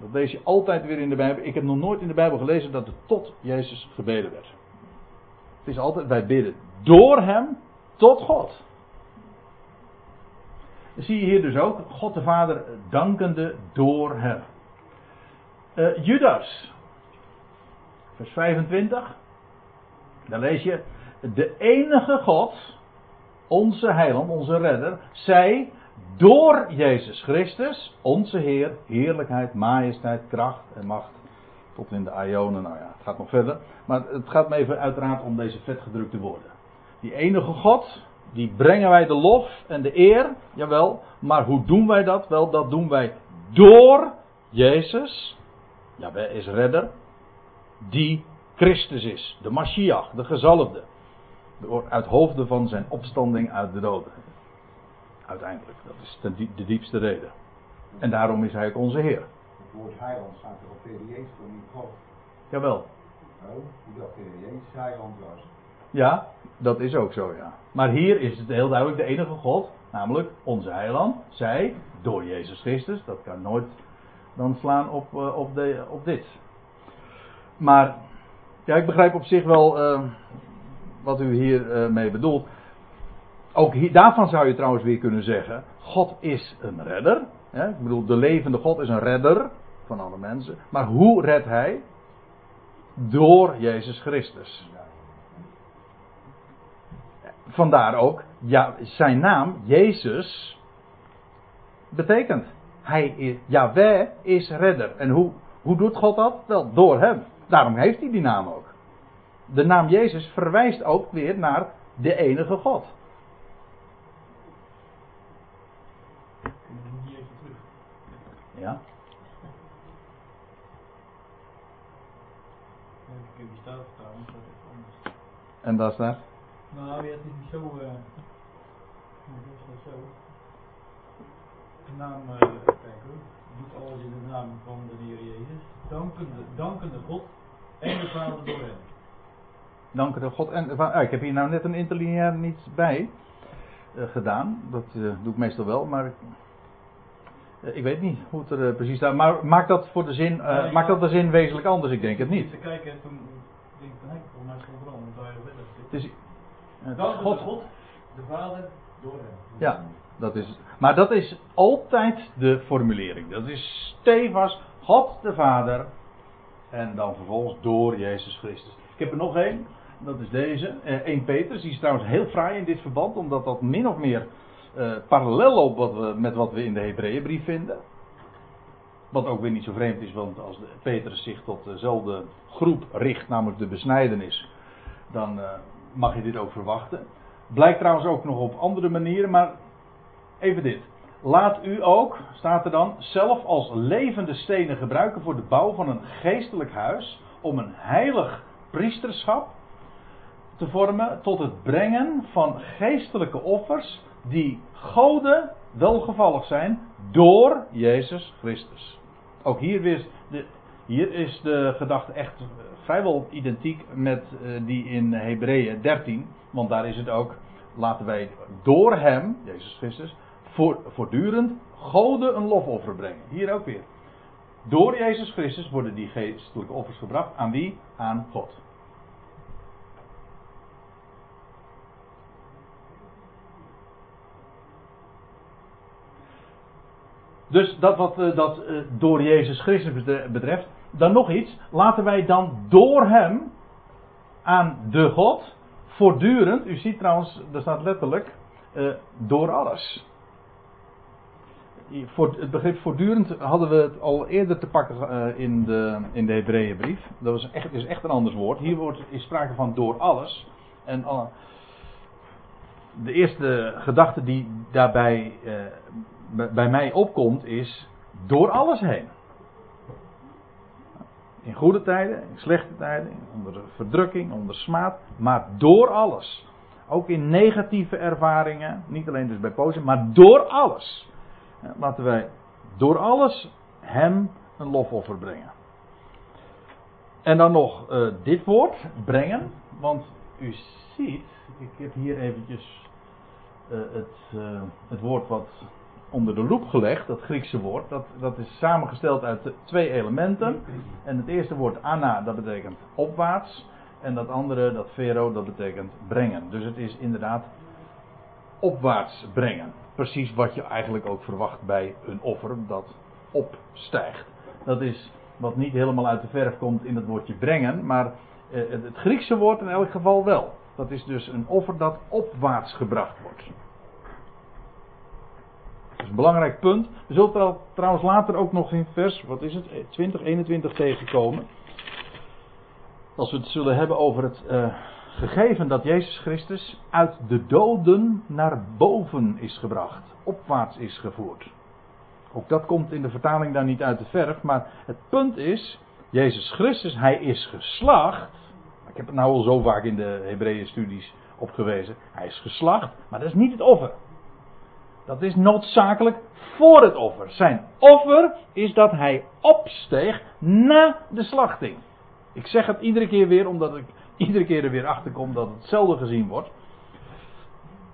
Speaker 1: Dat lees je altijd weer in de Bijbel. Ik heb nog nooit in de Bijbel gelezen dat er tot Jezus gebeden werd. Het is altijd, wij bidden door Hem tot God. Zie je hier dus ook God de Vader dankende door Hem. Uh, Judas, vers 25. Dan lees je: De enige God, onze heiland, onze redder, zij door Jezus Christus, onze Heer, heerlijkheid, majesteit, kracht en macht. Tot in de Ionen, nou ja, het gaat nog verder. Maar het gaat me even uiteraard om deze vetgedrukte woorden. Die enige God, die brengen wij de lof en de eer, jawel. Maar hoe doen wij dat? Wel, dat doen wij door Jezus, Jawel is redder, die Christus is, de Mashiach, de gezalfde. Uit hoofde van zijn opstanding uit de doden. Uiteindelijk, dat is de, diepste reden. En daarom is hij ook onze Heer.
Speaker 4: Het woord heiland staat er op Jezus voor niet God.
Speaker 1: Jawel.
Speaker 4: Oh, hoe dat Heer Jezus heiland was.
Speaker 1: Ja, dat is ook zo, ja. Maar hier is het heel duidelijk de enige God, namelijk onze heiland. Zij, door Jezus Christus, dat kan nooit dan slaan op, uh, op, de, op dit. Maar ja, ik begrijp op zich wel uh, wat u hiermee uh, mee bedoelt. Ook daarvan zou je trouwens weer kunnen zeggen: God is een redder. Hè? Ik bedoel, de levende God is een redder van alle mensen. Maar hoe redt hij? Door Jezus Christus. Vandaar ook, ja, zijn naam, Jezus, betekent hij is, Yahweh is redder. En hoe, hoe doet God dat? Wel, door hem. Daarom heeft hij die naam ook. De naam Jezus verwijst ook weer naar de enige God. Ja. En dat is daar?
Speaker 2: Nou het is niet zo. Uh, zo. De naam, uh, kijk hoor, doet alles in de naam van de Heer Jezus. Dankende, dankende God en de Vader door hem.
Speaker 1: Dankende God en ah, Ik heb hier nou net een interlineair niet bij uh, gedaan. Dat uh, doe ik meestal wel, maar ik weet niet hoe het er precies staat. Maar maakt dat voor de zin, maakt dat de zin wezenlijk anders? Ik denk het niet.
Speaker 2: Te kijken en toen denk ik hé, voor mij is het veranderd.
Speaker 1: Het is,
Speaker 2: God, God, de Vader door hem.
Speaker 1: Ja. Dat is, maar dat is altijd de formulering. Dat is stevast God de Vader. En dan vervolgens door Jezus Christus. Ik heb er nog één. Dat is deze. Eh, 1 Petrus. Die is trouwens heel fraai in dit verband. Omdat dat min of meer uh, parallel loopt wat we, met wat we in de Hebreeënbrief vinden. Wat ook weer niet zo vreemd is. Want als de Petrus zich tot dezelfde groep richt. Namelijk de besnijdenis. Dan uh, mag je dit ook verwachten. Blijkt trouwens ook nog op andere manieren. Maar Even dit. Laat u ook, staat er dan, zelf als levende stenen gebruiken voor de bouw van een geestelijk huis. Om een heilig priesterschap te vormen tot het brengen van geestelijke offers die Goden welgevallig zijn door Jezus Christus. Ook hier, weer de, hier is de gedachte echt vrijwel identiek met uh, die in Hebreeën 13. Want daar is het ook, laten wij door Hem, Jezus Christus, voor, voortdurend goden een lofoffer brengen. Hier ook weer. Door Jezus Christus worden die geestelijke offers gebracht. Aan wie? Aan God. Dus dat wat uh, dat uh, door Jezus Christus betreft. Dan nog iets. Laten wij dan door hem aan de God voortdurend. U ziet trouwens, er staat letterlijk. Uh, door alles. Het begrip voortdurend hadden we het al eerder te pakken in de, in de Hebreeënbrief. Dat was echt, is echt een anders woord. Hier wordt, is sprake van door alles. En de eerste gedachte die daarbij bij mij opkomt is door alles heen. In goede tijden, in slechte tijden, onder verdrukking, onder smaad, maar door alles. Ook in negatieve ervaringen, niet alleen dus bij positieve, maar door alles. Laten wij door alles hem een lofoffer brengen. En dan nog uh, dit woord, brengen. Want u ziet, ik heb hier eventjes uh, het, uh, het woord wat onder de loep gelegd, dat Griekse woord. Dat, dat is samengesteld uit twee elementen. En het eerste woord anna, dat betekent opwaarts. En dat andere, dat vero, dat betekent brengen. Dus het is inderdaad opwaarts brengen. Precies wat je eigenlijk ook verwacht bij een offer dat opstijgt. Dat is wat niet helemaal uit de verf komt in het woordje brengen, maar eh, het Griekse woord in elk geval wel. Dat is dus een offer dat opwaarts gebracht wordt. Dat is een belangrijk punt. We zullen trouwens later ook nog in vers, wat is het, 20, 21 tegenkomen. Als we het zullen hebben over het uh, gegeven dat Jezus Christus uit de doden naar boven is gebracht, opwaarts is gevoerd. Ook dat komt in de vertaling daar niet uit de verf, maar het punt is, Jezus Christus, hij is geslacht. Ik heb het nou al zo vaak in de Hebreeën studies opgewezen. Hij is geslacht, maar dat is niet het offer. Dat is noodzakelijk voor het offer. Zijn offer is dat hij opsteeg na de slachting. Ik zeg het iedere keer weer, omdat ik iedere keer er weer achter kom dat hetzelfde gezien wordt.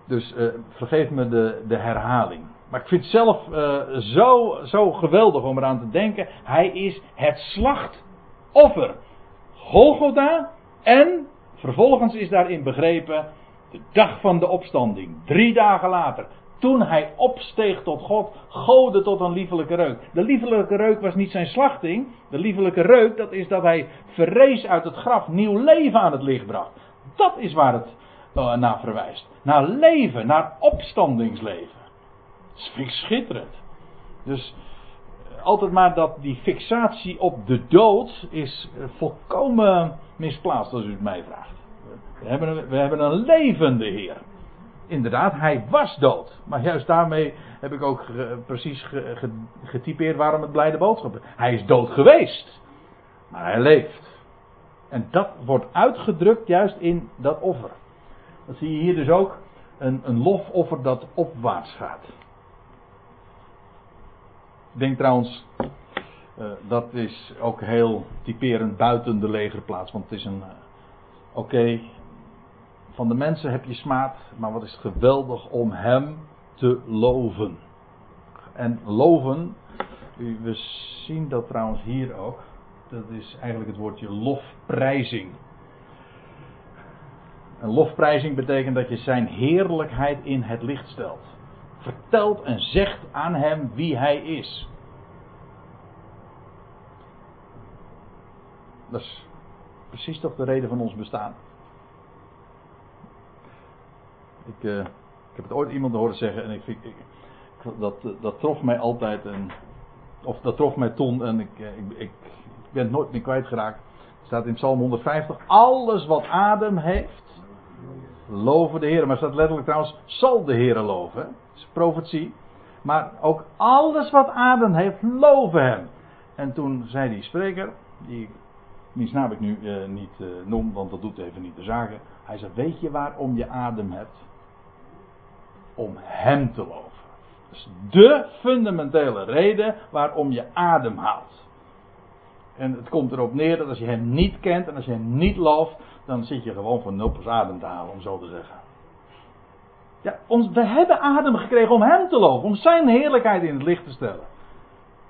Speaker 1: Dus uh, vergeef me de, de herhaling. Maar ik vind het zelf uh, zo, zo geweldig om eraan te denken. Hij is het slachtoffer. Golgotha en vervolgens is daarin begrepen de dag van de opstanding. Drie dagen later toen hij opsteeg tot God, goden tot een liefelijke reuk. De liefelijke reuk was niet zijn slachting. De liefelijke reuk, dat is dat hij verrees uit het graf, nieuw leven aan het licht bracht. Dat is waar het uh, naar verwijst. Naar leven, naar opstandingsleven. Dat vind schitterend. Dus uh, altijd maar dat die fixatie op de dood is uh, volkomen misplaatst als u het mij vraagt. We hebben een levende Heer inderdaad, hij was dood. Maar juist daarmee heb ik ook precies getypeerd waarom het blijde boodschap is. Hij is dood geweest, maar hij leeft. En dat wordt uitgedrukt juist in dat offer. Dat zie je hier dus ook, een, een lofoffer dat opwaarts gaat. Ik denk trouwens, uh, dat is ook heel typerend buiten de legerplaats, want het is een, uh, oké, van de mensen heb je smaad, maar wat is het geweldig om Hem te loven. En loven, we zien dat trouwens hier ook, dat is eigenlijk het woordje lofprijzing. Een lofprijzing betekent dat je zijn heerlijkheid in het licht stelt. Vertelt en zegt aan hem wie hij is. Dat is precies toch de reden van ons bestaan. Ik, uh, ik heb het ooit iemand horen zeggen en ik, ik, ik dat, dat trof mij altijd. En, of dat trof mij toen en ik, eh, ik, ik, ben het nooit meer kwijtgeraakt. Er staat in Psalm 150: Alles wat adem heeft, loven de Heer. Maar staat letterlijk trouwens: zal de Heer loven. Dat is profetie. Maar ook alles wat adem heeft, loven hem. En toen zei die spreker, die wiens naam ik nu niet noem, want dat doet even niet de zaken. Hij zei: Weet je waarom je adem hebt? Om Hem te loven. Dat is de fundamentele reden waarom je adem haalt. En het komt erop neer dat als je Hem niet kent en als je Hem niet looft, dan zit je gewoon voor nul adem te halen, om zo te zeggen. Ja, ons, we hebben adem gekregen om Hem te loven, om Zijn heerlijkheid in het licht te stellen.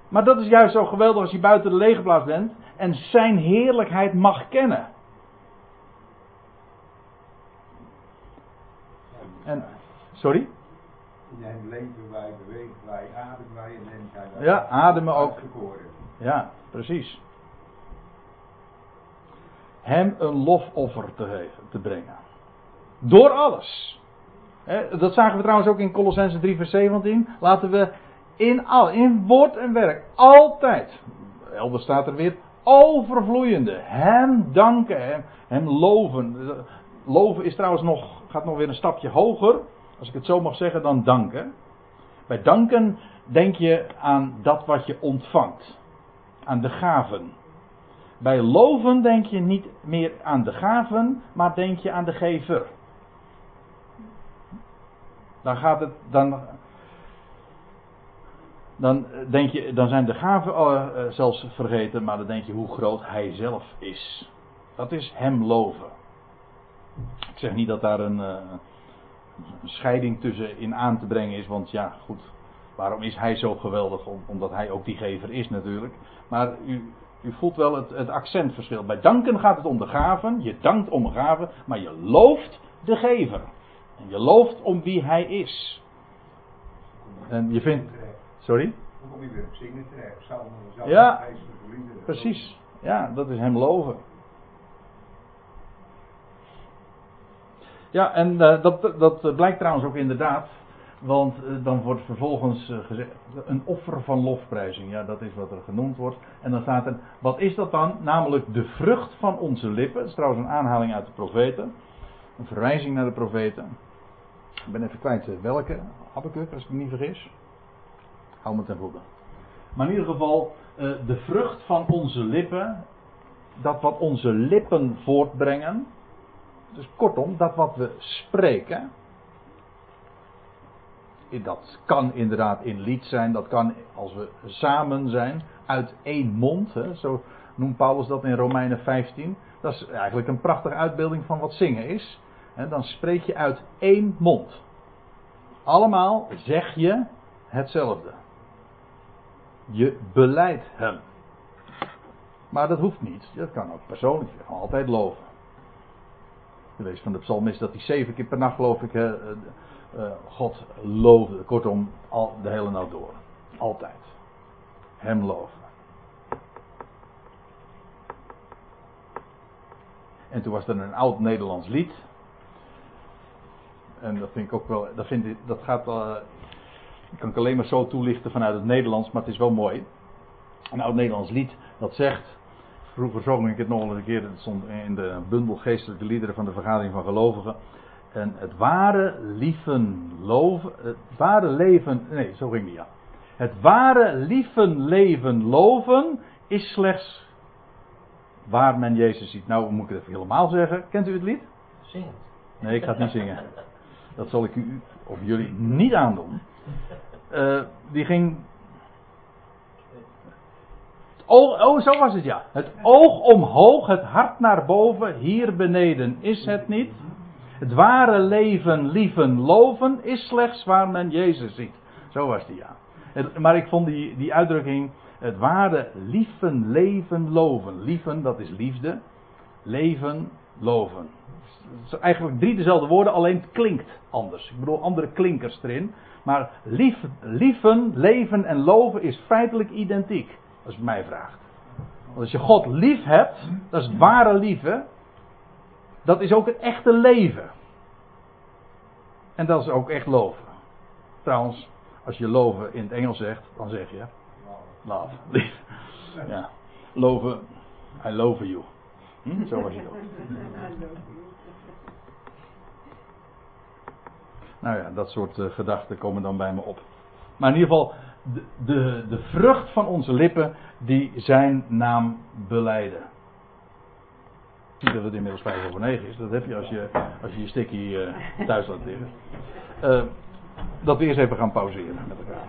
Speaker 1: Maar dat is juist zo geweldig als je buiten de legerplaats bent en Zijn heerlijkheid mag kennen. En, sorry?
Speaker 4: In hem leven wij, bewegen wij, ademen wij en hem wij.
Speaker 1: Ja, ademen ook. Ja, precies. Hem een lofoffer te, geven, te brengen. Door alles. Dat zagen we trouwens ook in Colossense 3 vers 17. Laten we in al, in woord en werk, altijd. Elders staat er weer overvloeiende. Hem danken, hem, hem loven. Loven is trouwens nog, gaat nog weer een stapje hoger, als ik het zo mag zeggen, dan danken. Bij danken denk je aan dat wat je ontvangt. Aan de gaven. Bij loven denk je niet meer aan de gaven, maar denk je aan de gever. Dan gaat het, dan, dan denk je, dan zijn de gaven uh, zelfs vergeten, maar dan denk je hoe groot hij zelf is. Dat is hem loven. Ik zeg niet dat daar een, een scheiding tussen in aan te brengen is, want ja, goed, waarom is hij zo geweldig? Om, omdat hij ook die gever is natuurlijk. Maar u, u voelt wel het, het accentverschil. Bij danken gaat het om de gaven. Je dankt om een gave, maar je looft de gever. En je looft om wie hij is. En je vindt. Sorry? Ja. Precies. Ja, dat is hem loven. Ja, en uh, dat, dat blijkt trouwens ook inderdaad. Want uh, dan wordt vervolgens uh, gezegd. Een offer van lofprijzing. Ja, dat is wat er genoemd wordt. En dan staat er. Wat is dat dan? Namelijk de vrucht van onze lippen. Dat is trouwens een aanhaling uit de profeten. Een verwijzing naar de profeten. Ik ben even kwijt welke. Habakkuk, als ik me niet vergis. Hou me ten goede. Maar in ieder geval, de vrucht van onze lippen, dat wat onze lippen voortbrengen, dus kortom, dat wat we spreken, dat kan inderdaad in lied zijn, dat kan als we samen zijn, uit één mond, hè, zo noemt Paulus dat in Romeinen 15. Dat is eigenlijk een prachtige uitbeelding van wat zingen is. Dan spreek je uit één mond. Allemaal zeg je hetzelfde. Je beleidt hem. Maar dat hoeft niet. Dat kan ook persoonlijk. Je kan altijd loven. De wees van de psalm is dat hij zeven keer per nacht, geloof ik, uh, uh, God loofde. Kortom, al, de hele nacht door. Altijd. Hem loven. En toen was er een oud Nederlands lied. En dat vind ik ook wel. Dat, vind ik, dat gaat. Uh, kan ik alleen maar zo toelichten vanuit het Nederlands, maar het is wel mooi. Een oud Nederlands lied dat zegt. Vroeger zong ik het nog eens een keer. Het stond in de bundel geestelijke liederen van de vergadering van gelovigen. En het ware lieven loven. Het ware leven. Nee, zo ging niet aan. Het ware lieven leven loven is slechts waar men Jezus ziet. Nou moet ik het even helemaal zeggen. Kent u het lied?
Speaker 5: Zing.
Speaker 1: Nee, ik ga het niet zingen. Dat zal ik u of jullie niet aandoen. Uh, die ging. Oh, zo was het ja. Het oog omhoog, het hart naar boven, hier beneden is het niet. Het ware leven, lieven, loven is slechts waar men Jezus ziet. Zo was die ja. Maar ik vond die, die uitdrukking, het ware lieven, leven, loven. Lieven, dat is liefde. Leven, loven. Het zijn eigenlijk drie dezelfde woorden, alleen het klinkt anders. Ik bedoel, andere klinkers erin. Maar lief, lieven, leven en loven is feitelijk identiek. Als je mij vraagt. Want als je God lief hebt, dat is ware liefde. Dat is ook het echte leven. En dat is ook echt loven. Trouwens, als je loven in het Engels zegt, dan zeg je love. Lief. Ja. Loven. I love you. Hm? Zo was je ook. Nou ja, dat soort uh, gedachten komen dan bij me op. Maar in ieder geval, de, de, vrucht van onze lippen, die zijn naam beleiden. Niet dat het inmiddels 5 over 9 is, dat heb je als je als je, je stikkie uh, thuis laat liggen. Uh, dat we eerst even gaan pauzeren met elkaar.